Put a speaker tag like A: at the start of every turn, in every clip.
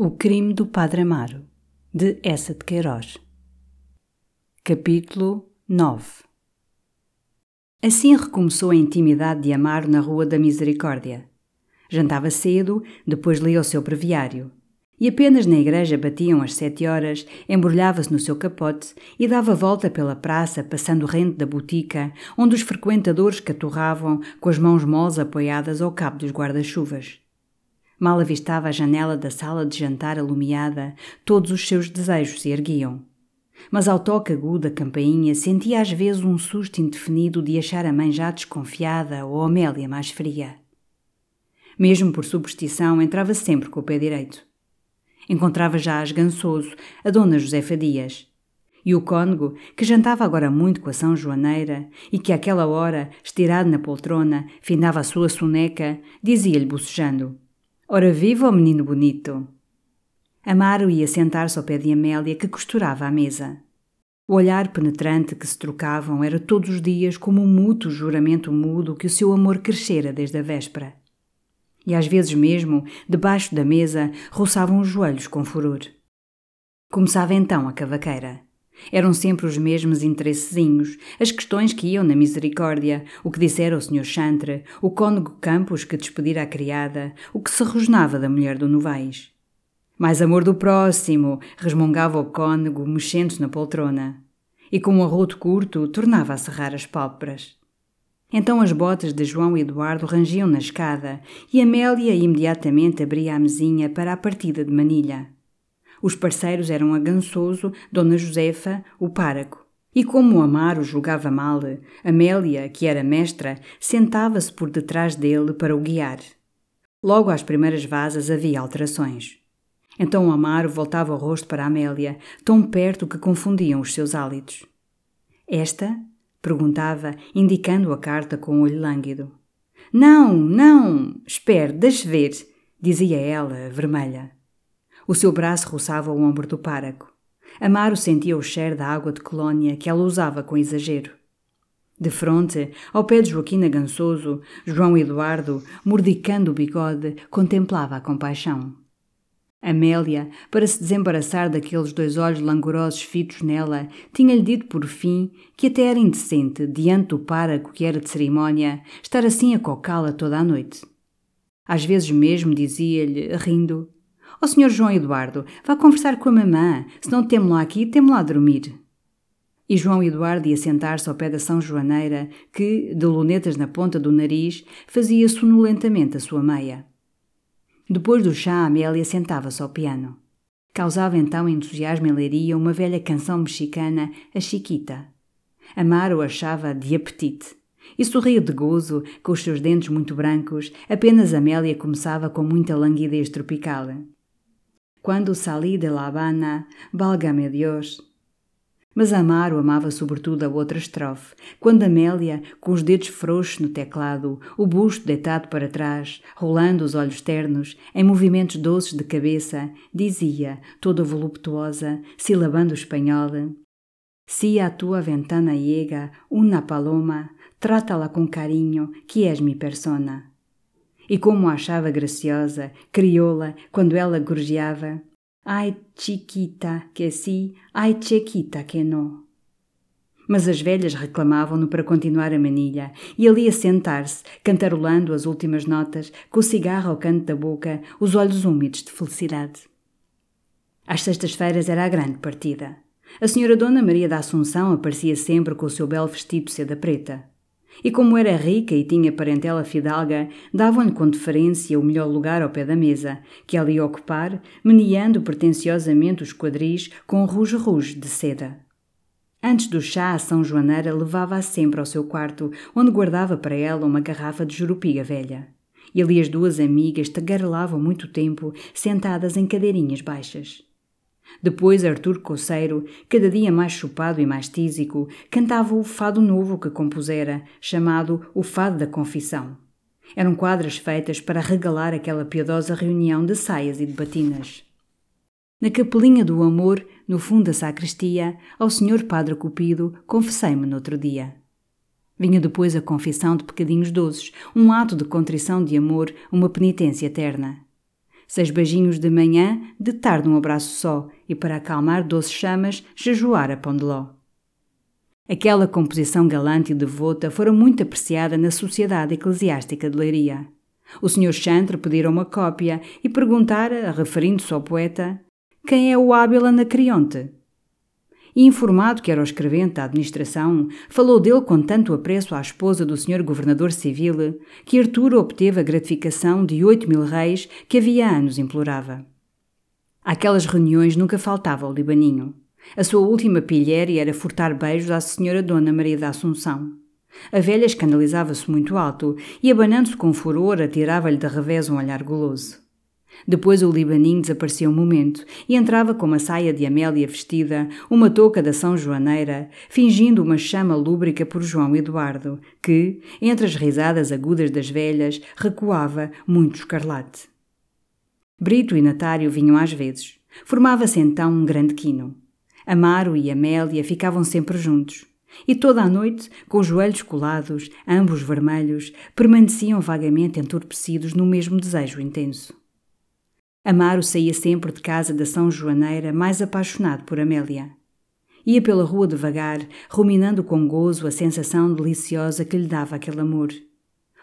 A: O crime do Padre Amaro, de Essa de Queiroz. Capítulo 9 Assim recomeçou a intimidade de Amaro na Rua da Misericórdia. Jantava cedo, depois lia o seu breviário. E apenas na igreja batiam as sete horas, embrulhava-se no seu capote e dava volta pela praça, passando rente da botica, onde os frequentadores caturravam, com as mãos moles apoiadas ao cabo dos guarda-chuvas. Mal avistava a janela da sala de jantar alumiada, todos os seus desejos se erguiam. Mas ao toque agudo da campainha sentia às vezes um susto indefinido de achar a mãe já desconfiada ou a Amélia mais fria. Mesmo por superstição, entrava sempre com o pé direito. Encontrava já a esgançoso, a dona Josefa Dias. E o cônego, que jantava agora muito com a São Joaneira e que àquela hora, estirado na poltrona, findava a sua soneca, dizia-lhe bocejando – Ora viva o menino bonito! Amaro ia sentar-se ao pé de Amélia, que costurava a mesa. O olhar penetrante que se trocavam era todos os dias como um mútuo juramento mudo que o seu amor crescera desde a véspera. E às vezes mesmo, debaixo da mesa, roçavam os joelhos com furor. Começava então a cavaqueira. Eram sempre os mesmos interessezinhos, as questões que iam na misericórdia, o que dissera o Sr. Chantre, o cônego Campos que despedira a criada, o que se rosnava da mulher do Novaes. Mais amor do próximo, resmungava o cônego, mexendo-se na poltrona. E com um arroto curto, tornava a cerrar as pálpebras. Então as botas de João Eduardo rangiam na escada e Amélia imediatamente abria a mesinha para a partida de manilha. Os parceiros eram a Gansoso, Dona Josefa, o páraco. E como o Amaro julgava mal, Amélia, que era mestra, sentava-se por detrás dele para o guiar. Logo às primeiras vasas havia alterações. Então o Amaro voltava o rosto para Amélia, tão perto que confundiam os seus hálitos. Esta? perguntava, indicando a carta com o um olho lânguido. Não, não, espere, deixe ver, dizia ela, vermelha. O seu braço roçava o ombro do páraco. Amaro sentia o cheiro da água de colônia que ela usava com exagero. De fronte, ao pé de Joaquina Gansoso, João Eduardo, mordicando o bigode, contemplava a compaixão. Amélia, para se desembaraçar daqueles dois olhos langorosos fitos nela, tinha-lhe dito por fim que até era indecente, diante do páraco que era de cerimónia, estar assim a cocá-la toda a noite. Às vezes mesmo dizia-lhe, rindo, Ó oh, Sr. João Eduardo, vá conversar com a mamã, se não temo lá aqui, temo lá a dormir. E João Eduardo ia sentar-se ao pé da São Joaneira, que, de lunetas na ponta do nariz, fazia sonolentamente a sua meia. Depois do chá, Amélia sentava-se ao piano. Causava então entusiasmo em leiria uma velha canção mexicana, a Chiquita. Amaro achava de apetite. E sorria de gozo, com os seus dentes muito brancos, apenas Amélia começava com muita languidez tropical. Quando salí de La Habana, valga-me Deus. Mas Amaro amava sobretudo a outra estrofe, quando Amélia, com os dedos frouxos no teclado, o busto deitado para trás, rolando os olhos ternos, em movimentos doces de cabeça, dizia, toda voluptuosa, silabando o espanhol: Si a tua ventana llega una paloma, trata-la com carinho, que és mi persona e como a achava graciosa, crioula, quando ela gorjeava: Ai, chiquita, que si, ai, chiquita, que não. Mas as velhas reclamavam-no para continuar a manilha, e ele ia sentar-se, cantarolando as últimas notas, com o cigarro ao canto da boca, os olhos úmidos de felicidade. Às sextas-feiras era a grande partida. A senhora Dona Maria da Assunção aparecia sempre com o seu belo vestido de seda preta. E como era rica e tinha parentela fidalga, davam-lhe com deferência o melhor lugar ao pé da mesa, que ela ia ocupar, meneando pretenciosamente os quadris com ruge-ruge de seda. Antes do chá, a São Joaneira levava-a sempre ao seu quarto, onde guardava para ela uma garrafa de jurupiga velha. E ali as duas amigas tagarelavam muito tempo, sentadas em cadeirinhas baixas. Depois Artur Coceiro, cada dia mais chupado e mais tísico, cantava o fado novo que compusera, chamado O Fado da Confissão. Eram quadras feitas para regalar aquela piedosa reunião de saias e de batinas. Na capelinha do amor, no fundo da sacristia, ao senhor Padre Cupido, confessei-me no outro dia. Vinha depois a confissão de pecadinhos doces, um ato de contrição de amor, uma penitência eterna. Seis beijinhos de manhã, de tarde um abraço só, e para acalmar doces chamas, jejuar a pão de ló. Aquela composição galante e devota fora muito apreciada na sociedade eclesiástica de Leiria. O Sr. Chantre pedira uma cópia e perguntara, referindo-se ao poeta, quem é o hábil Anacreonte? E informado que era o escrevente da administração, falou dele com tanto apreço à esposa do senhor governador civil, que Artur obteve a gratificação de oito mil reis que havia anos implorava. Aquelas reuniões nunca faltava ao Libaninho. A sua última pilhéria era furtar beijos à senhora Dona Maria da Assunção. A velha escandalizava-se muito alto e, abanando-se com furor, atirava-lhe de revés um olhar goloso. Depois o libaninho desaparecia um momento e entrava com uma saia de Amélia vestida, uma touca da São Joaneira, fingindo uma chama lúbrica por João Eduardo, que, entre as risadas agudas das velhas, recuava muito escarlate. Brito e Natário vinham às vezes. Formava-se então um grande quino. Amaro e Amélia ficavam sempre juntos. E toda a noite, com os joelhos colados, ambos vermelhos, permaneciam vagamente entorpecidos no mesmo desejo intenso. Amaro saía sempre de casa da São Joaneira mais apaixonado por Amélia. Ia pela rua devagar, ruminando com gozo a sensação deliciosa que lhe dava aquele amor.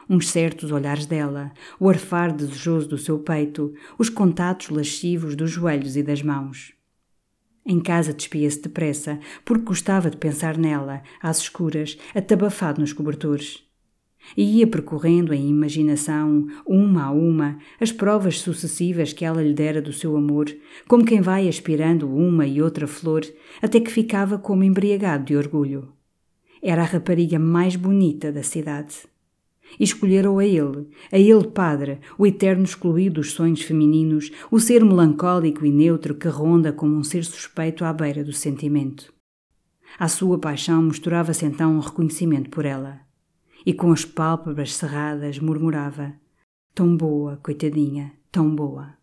A: Uns certos olhares dela, o arfar desejoso do seu peito, os contatos lascivos dos joelhos e das mãos. Em casa despia-se depressa, porque gostava de pensar nela, às escuras, atabafado nos cobertores e ia percorrendo em imaginação, uma a uma, as provas sucessivas que ela lhe dera do seu amor, como quem vai aspirando uma e outra flor, até que ficava como embriagado de orgulho. Era a rapariga mais bonita da cidade. Escolheram a ele, a ele padre, o eterno excluído dos sonhos femininos, o ser melancólico e neutro que ronda como um ser suspeito à beira do sentimento. À sua paixão misturava-se então um reconhecimento por ela e com as pálpebras cerradas murmurava: Tão boa, coitadinha, tão boa.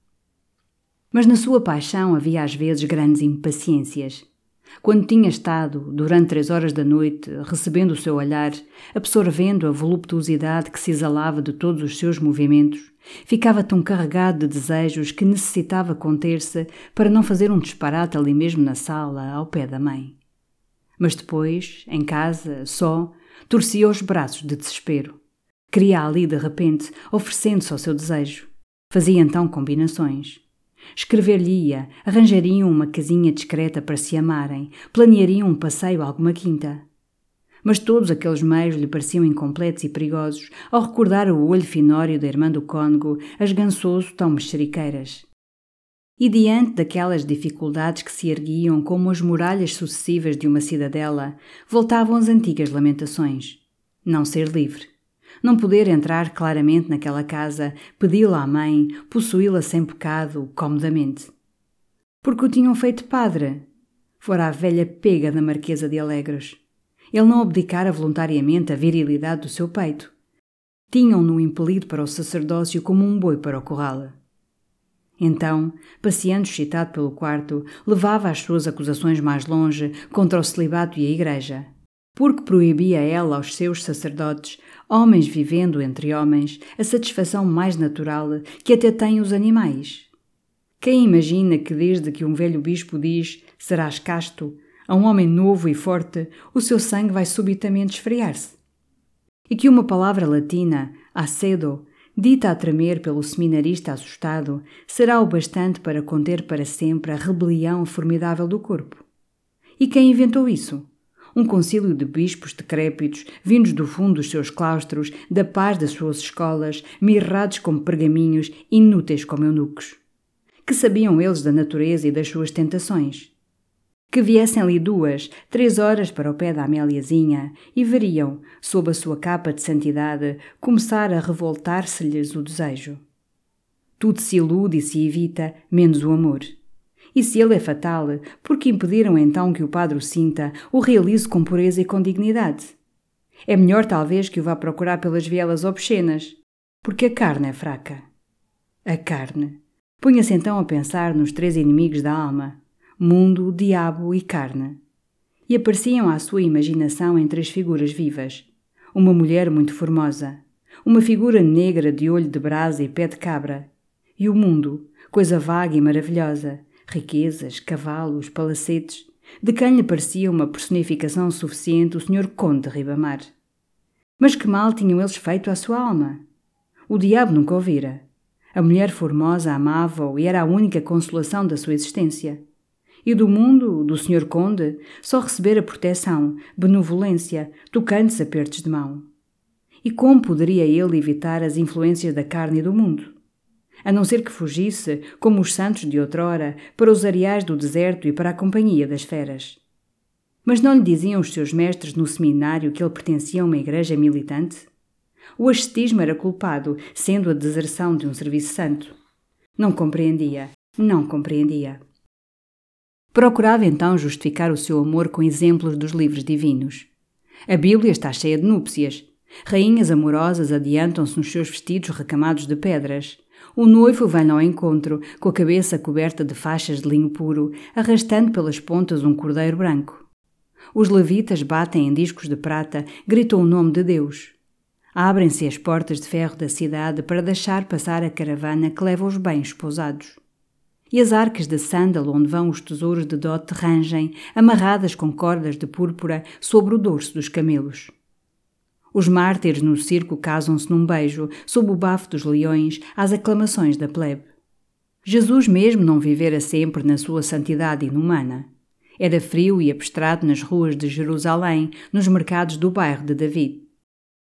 A: Mas na sua paixão havia às vezes grandes impaciências. Quando tinha estado, durante três horas da noite, recebendo o seu olhar, absorvendo a voluptuosidade que se exalava de todos os seus movimentos, ficava tão carregado de desejos que necessitava conter-se para não fazer um disparate ali mesmo na sala, ao pé da mãe. Mas depois, em casa, só, Torcia os braços de desespero. Queria ali de repente, oferecendo-se ao seu desejo. Fazia então combinações. Escrever-lhe-ia, arranjariam uma casinha discreta para se amarem, planeariam um passeio a alguma quinta. Mas todos aqueles meios lhe pareciam incompletos e perigosos ao recordar o olho finório da irmã do cônego, as gansoso tão mexeriqueiras. E diante daquelas dificuldades que se erguiam como as muralhas sucessivas de uma cidadela, voltavam as antigas lamentações. Não ser livre. Não poder entrar claramente naquela casa, pedi-la à mãe, possuí-la sem pecado, comodamente. Porque o tinham feito padre. Fora a velha pega da Marquesa de Alegres. Ele não abdicara voluntariamente a virilidade do seu peito. Tinham-no impelido para o sacerdócio como um boi para o corral. Então, passeando excitado pelo quarto, levava as suas acusações mais longe contra o celibato e a Igreja. Porque proibia ela aos seus sacerdotes, homens vivendo entre homens, a satisfação mais natural que até têm os animais. Quem imagina que desde que um velho bispo diz serás casto, a um homem novo e forte, o seu sangue vai subitamente esfriar-se? E que uma palavra latina, acedo, dita a tremer pelo seminarista assustado, será o bastante para conter para sempre a rebelião formidável do corpo. E quem inventou isso? Um concílio de bispos decrépitos, vindos do fundo dos seus claustros, da paz das suas escolas, mirrados como pergaminhos, inúteis como eunucos. Que sabiam eles da natureza e das suas tentações? Que viessem ali duas, três horas para o pé da Améliazinha e veriam, sob a sua capa de santidade, começar a revoltar-se-lhes o desejo. Tudo se ilude e se evita, menos o amor. E se ele é fatal, por que impediram então que o padre o sinta, o realize com pureza e com dignidade? É melhor talvez que o vá procurar pelas vielas obscenas, porque a carne é fraca. A carne. Punha-se então a pensar nos três inimigos da alma, mundo, diabo e carne. E apareciam à sua imaginação em três figuras vivas: uma mulher muito formosa, uma figura negra de olho de brasa e pé de cabra, E o mundo, coisa vaga e maravilhosa, riquezas, cavalos, palacetes, de quem lhe parecia uma personificação suficiente o Sr. Conde de Ribamar. Mas que mal tinham eles feito à sua alma? O diabo nunca ouvira. A mulher formosa amava-o e era a única consolação da sua existência. E do mundo, do Sr. Conde, só recebera proteção, benevolência, tocantes apertos de mão. E como poderia ele evitar as influências da carne e do mundo? A não ser que fugisse, como os santos de outrora, para os areais do deserto e para a companhia das feras. Mas não lhe diziam os seus mestres no seminário que ele pertencia a uma igreja militante? O ascetismo era culpado, sendo a deserção de um serviço santo. Não compreendia, não compreendia. Procurava então justificar o seu amor com exemplos dos livros divinos. A Bíblia está cheia de núpcias. Rainhas amorosas adiantam-se nos seus vestidos recamados de pedras. O noivo vem ao encontro, com a cabeça coberta de faixas de linho puro, arrastando pelas pontas um cordeiro branco. Os levitas batem em discos de prata, gritam o nome de Deus. Abrem-se as portas de ferro da cidade para deixar passar a caravana que leva os bens esposados. E as arcas de sândalo onde vão os tesouros de dote rangem, amarradas com cordas de púrpura sobre o dorso dos camelos. Os mártires no circo casam-se num beijo, sob o bafo dos leões, às aclamações da plebe. Jesus mesmo não vivera sempre na sua santidade inumana. Era frio e abstrato nas ruas de Jerusalém, nos mercados do bairro de David.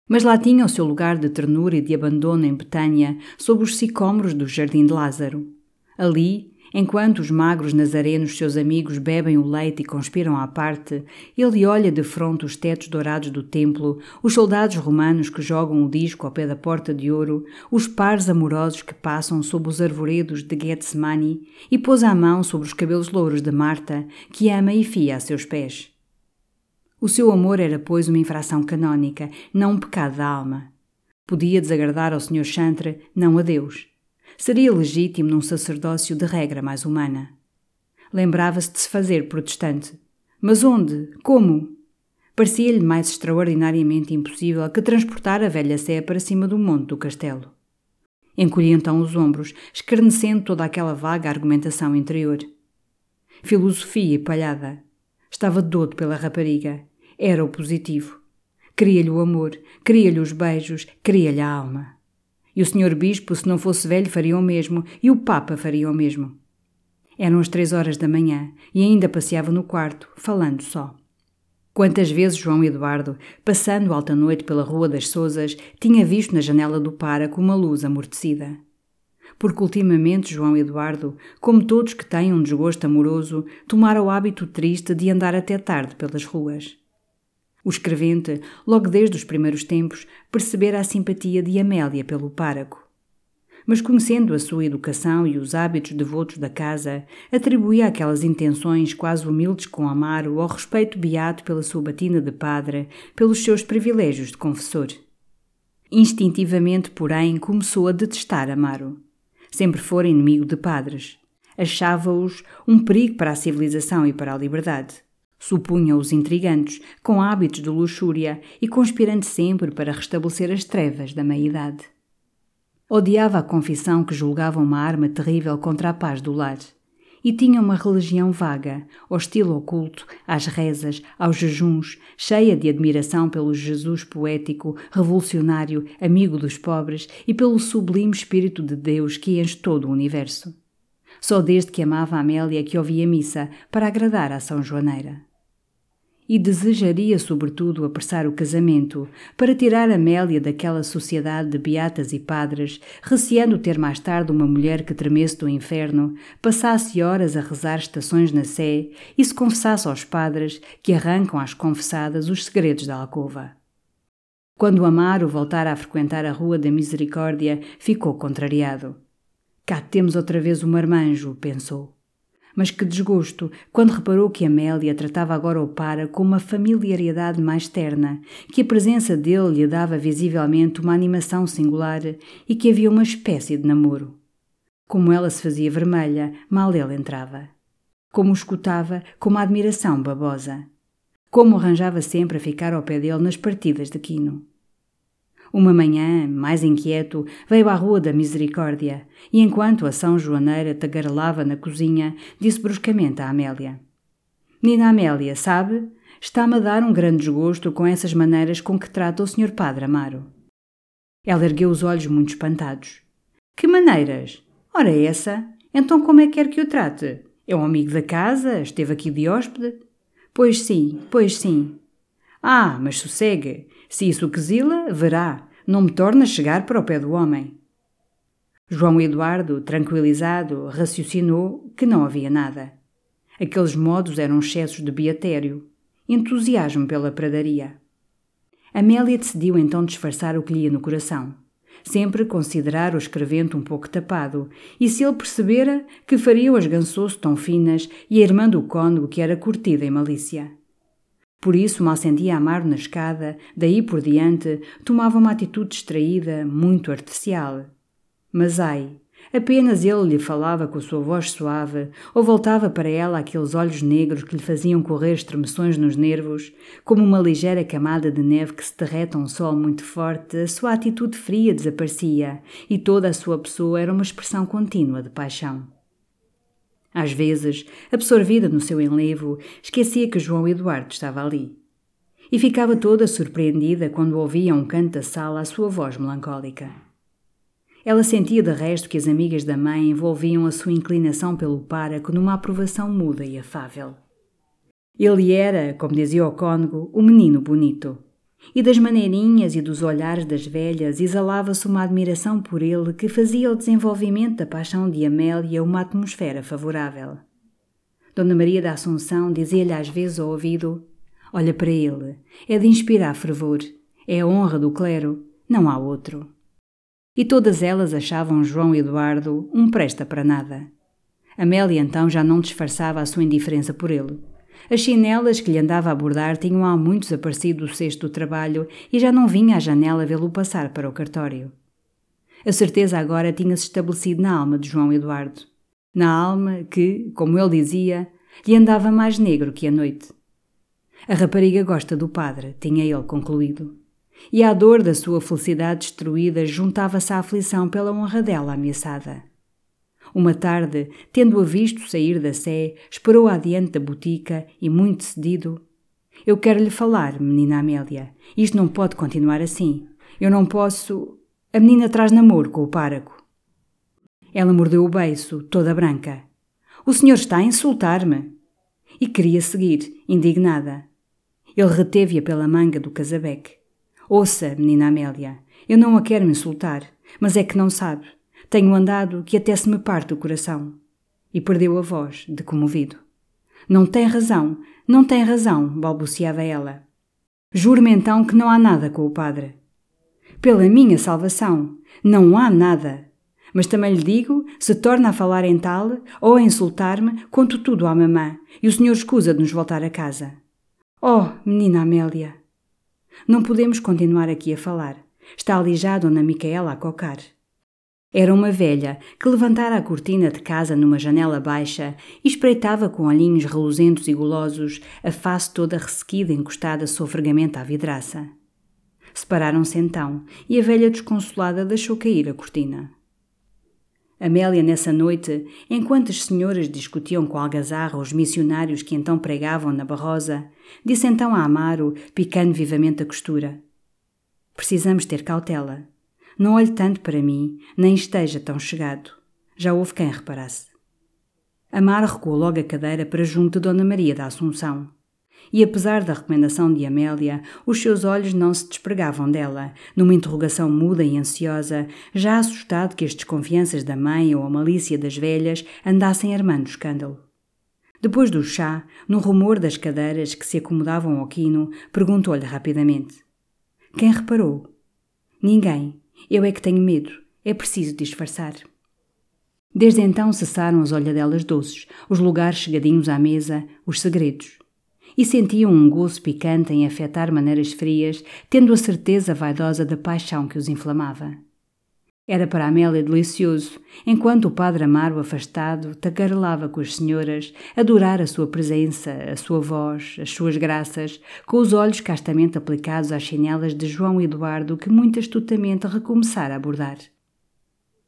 A: Mas lá tinha o seu lugar de ternura e de abandono em Betânia, sob os sicômoros do jardim de Lázaro. Ali, enquanto os magros nazarenos, seus amigos, bebem o leite e conspiram à parte, ele olha de fronte os tetos dourados do templo, os soldados romanos que jogam o disco ao pé da porta de ouro, os pares amorosos que passam sob os arvoredos de Getsemani e pôs a mão sobre os cabelos louros de Marta, que ama e fia a seus pés. O seu amor era, pois, uma infração canónica, não um pecado da alma. Podia desagradar ao Sr. Chantre, não a Deus. Seria legítimo num sacerdócio de regra mais humana. Lembrava-se de se fazer protestante. Mas onde? Como? Parecia-lhe mais extraordinariamente impossível que transportar a velha Sé para cima do monte do castelo. Encolhia então os ombros, escarnecendo toda aquela vaga argumentação interior. Filosofia e palhada. Estava dodo pela rapariga. Era o positivo. Queria-lhe o amor, queria-lhe os beijos, queria-lhe a alma. E o senhor bispo, se não fosse velho, faria o mesmo, e o papa faria o mesmo. Eram as três horas da manhã e ainda passeava no quarto, falando só. Quantas vezes João Eduardo, passando alta noite pela Rua das Sousas, tinha visto na janela do páraco uma luz amortecida. Porque ultimamente João Eduardo, como todos que têm um desgosto amoroso, tomara o hábito triste de andar até tarde pelas ruas. O escrevente, logo desde os primeiros tempos, percebera a simpatia de Amélia pelo páraco. Mas conhecendo a sua educação e os hábitos devotos da casa, atribuía aquelas intenções quase humildes com Amaro ao respeito beato pela sua batina de padre, pelos seus privilégios de confessor. Instintivamente, porém, começou a detestar Amaro. Sempre fora inimigo de padres. Achava-os um perigo para a civilização e para a liberdade. Supunha-os intrigantes, com hábitos de luxúria e conspirando sempre para restabelecer as trevas da meia-idade. Odiava a confissão que julgava uma arma terrível contra a paz do lar. E tinha uma religião vaga, hostil ao culto, às rezas, aos jejuns, cheia de admiração pelo Jesus poético, revolucionário, amigo dos pobres e pelo sublime Espírito de Deus que enche todo o universo. Só desde que amava Amélia que ouvia missa para agradar a São Joaneira e desejaria, sobretudo, apressar o casamento, para tirar Amélia daquela sociedade de beatas e padres, receando ter mais tarde uma mulher que tremesse do inferno, passasse horas a rezar estações na sé e se confessasse aos padres que arrancam às confessadas os segredos da alcova. Quando Amaro voltara a frequentar a Rua da Misericórdia, ficou contrariado. Cá temos outra vez o marmanjo, pensou. Mas que desgosto quando reparou que Amélia tratava agora o para com uma familiaridade mais terna, que a presença dele lhe dava visivelmente uma animação singular e que havia uma espécie de namoro. Como ela se fazia vermelha, mal ele entrava. Como o escutava com uma admiração babosa. Como arranjava sempre a ficar ao pé dele nas partidas de quino. Uma manhã, mais inquieto, veio à Rua da Misericórdia e, enquanto a São Joaneira tagarelava na cozinha, disse bruscamente à Amélia: Menina Amélia, sabe? Está-me a dar um grande desgosto com essas maneiras com que trata o Sr. Padre Amaro. Ela ergueu os olhos muito espantados. Que maneiras? Ora, essa? Então como é que quer que o trate? É um amigo da casa? Esteve aqui de hóspede? Pois sim, pois sim. Ah, mas sossegue. Se isso quesila, verá. Não me torna chegar para o pé do homem. João Eduardo, tranquilizado, raciocinou que não havia nada. Aqueles modos eram excessos de beatério, entusiasmo pela pradaria. Amélia decidiu então disfarçar o que lhe ia no coração. Sempre considerar o escrevente um pouco tapado, e se ele percebera que fariam as gansoço tão finas e a irmã do cônego que era curtida em malícia. Por isso, mal sentia Amaro na escada, daí por diante, tomava uma atitude distraída, muito artificial. Mas ai, apenas ele lhe falava com a sua voz suave, ou voltava para ela aqueles olhos negros que lhe faziam correr estremeções nos nervos, como uma ligeira camada de neve que se derrete a um sol muito forte, a sua atitude fria desaparecia e toda a sua pessoa era uma expressão contínua de paixão. Às vezes, absorvida no seu enlevo, esquecia que João Eduardo estava ali. E ficava toda surpreendida quando ouvia um canto da sala a sua voz melancólica. Ela sentia de resto que as amigas da mãe envolviam a sua inclinação pelo páraco numa aprovação muda e afável. Ele era, como dizia o cônego, o menino bonito e das maneirinhas e dos olhares das velhas exalava-se uma admiração por ele que fazia ao desenvolvimento da paixão de Amélia uma atmosfera favorável. Dona Maria da Assunção dizia-lhe às vezes ao ouvido: Olha para ele, é de inspirar fervor, é a honra do clero, não há outro. E todas elas achavam João Eduardo um presta para nada. Amélia então já não disfarçava a sua indiferença por ele. As chinelas que lhe andava a bordar tinham há muito desaparecido do cesto do trabalho e já não vinha à janela vê-lo passar para o cartório. A certeza agora tinha-se estabelecido na alma de João Eduardo. Na alma que, como ele dizia, lhe andava mais negro que a noite. A rapariga gosta do padre, tinha ele concluído. E à dor da sua felicidade destruída juntava-se a aflição pela honra dela ameaçada. Uma tarde, tendo-a visto sair da sé, esperou adiante da botica e, muito cedido, Eu quero lhe falar, menina Amélia. Isto não pode continuar assim. Eu não posso. A menina traz namoro com o páraco. Ela mordeu o beiço, toda branca. O senhor está a insultar-me. E queria seguir, indignada. Ele reteve-a pela manga do casabeque. Ouça, menina Amélia, eu não a quero insultar, mas é que não sabe. Tenho andado que até se me parte o coração. E perdeu a voz, de comovido. Não tem razão, não tem razão, balbuciava ela. Juro-me então que não há nada com o padre. Pela minha salvação, não há nada. Mas também lhe digo, se torna a falar em tal, ou a insultar-me, conto tudo à mamã, e o senhor escusa de nos voltar a casa. Oh, menina Amélia! Não podemos continuar aqui a falar. Está ali já a Dona Micaela a cocar. Era uma velha que levantara a cortina de casa numa janela baixa e espreitava com olhinhos reluzentos e gulosos a face toda ressequida encostada sofregamente à vidraça. Separaram-se então e a velha desconsolada deixou cair a cortina. Amélia, nessa noite, enquanto as senhoras discutiam com algazarra os missionários que então pregavam na Barrosa, disse então a Amaro, picando vivamente a costura: Precisamos ter cautela. Não olhe tanto para mim, nem esteja tão chegado. Já houve quem reparasse. Amar recuou logo a cadeira para junto de Dona Maria da Assunção. E apesar da recomendação de Amélia, os seus olhos não se despregavam dela, numa interrogação muda e ansiosa, já assustado que as desconfianças da mãe ou a malícia das velhas andassem armando escândalo. Depois do chá, no rumor das cadeiras que se acomodavam ao quino, perguntou-lhe rapidamente: Quem reparou? Ninguém, eu é que tenho medo. É preciso disfarçar. Desde então cessaram as olhadelas doces, os lugares chegadinhos à mesa, os segredos. E sentiam um gozo picante em afetar maneiras frias, tendo a certeza vaidosa da paixão que os inflamava. Era para Amélia delicioso, enquanto o padre Amaro, afastado, tagarelava com as senhoras, adorar a sua presença, a sua voz, as suas graças, com os olhos castamente aplicados às chinelas de João Eduardo, que muito astutamente recomeçara a abordar.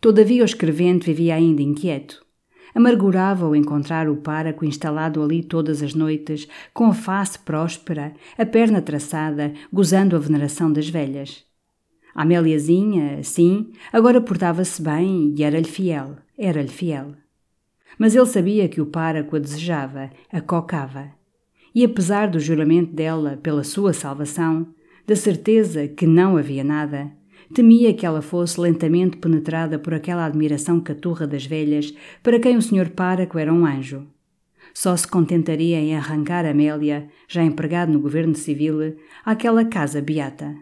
A: Todavia o escrevente vivia ainda inquieto. Amargurava o encontrar o páraco instalado ali todas as noites, com a face próspera, a perna traçada, gozando a veneração das velhas. Améliazinha, sim, agora portava-se bem e era-lhe fiel, era-lhe fiel. Mas ele sabia que o páraco a desejava, a cocava. E apesar do juramento dela pela sua salvação, da certeza que não havia nada, temia que ela fosse lentamente penetrada por aquela admiração caturra das velhas para quem o senhor páraco era um anjo. Só se contentaria em arrancar Amélia, já empregado no governo civil, àquela casa beata.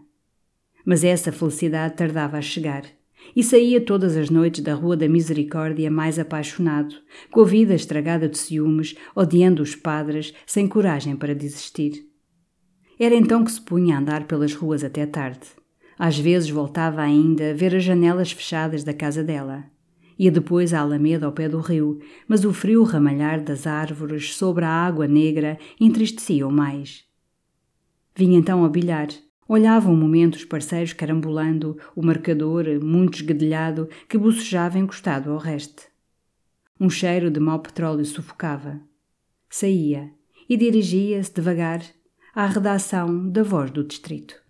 A: Mas essa felicidade tardava a chegar. E saía todas as noites da Rua da Misericórdia mais apaixonado, com a vida estragada de ciúmes, odiando os padres, sem coragem para desistir. Era então que se punha a andar pelas ruas até tarde. Às vezes voltava ainda a ver as janelas fechadas da casa dela. Ia depois à Alameda ao pé do rio, mas o frio ramalhar das árvores sobre a água negra entristecia-o mais. Vinha então ao bilhar, Olhava um momento os parceiros carambulando, o marcador, muito esguedelhado, que bocejava encostado ao resto. Um cheiro de mau petróleo sufocava. Saía e dirigia-se devagar à redação da Voz do Distrito.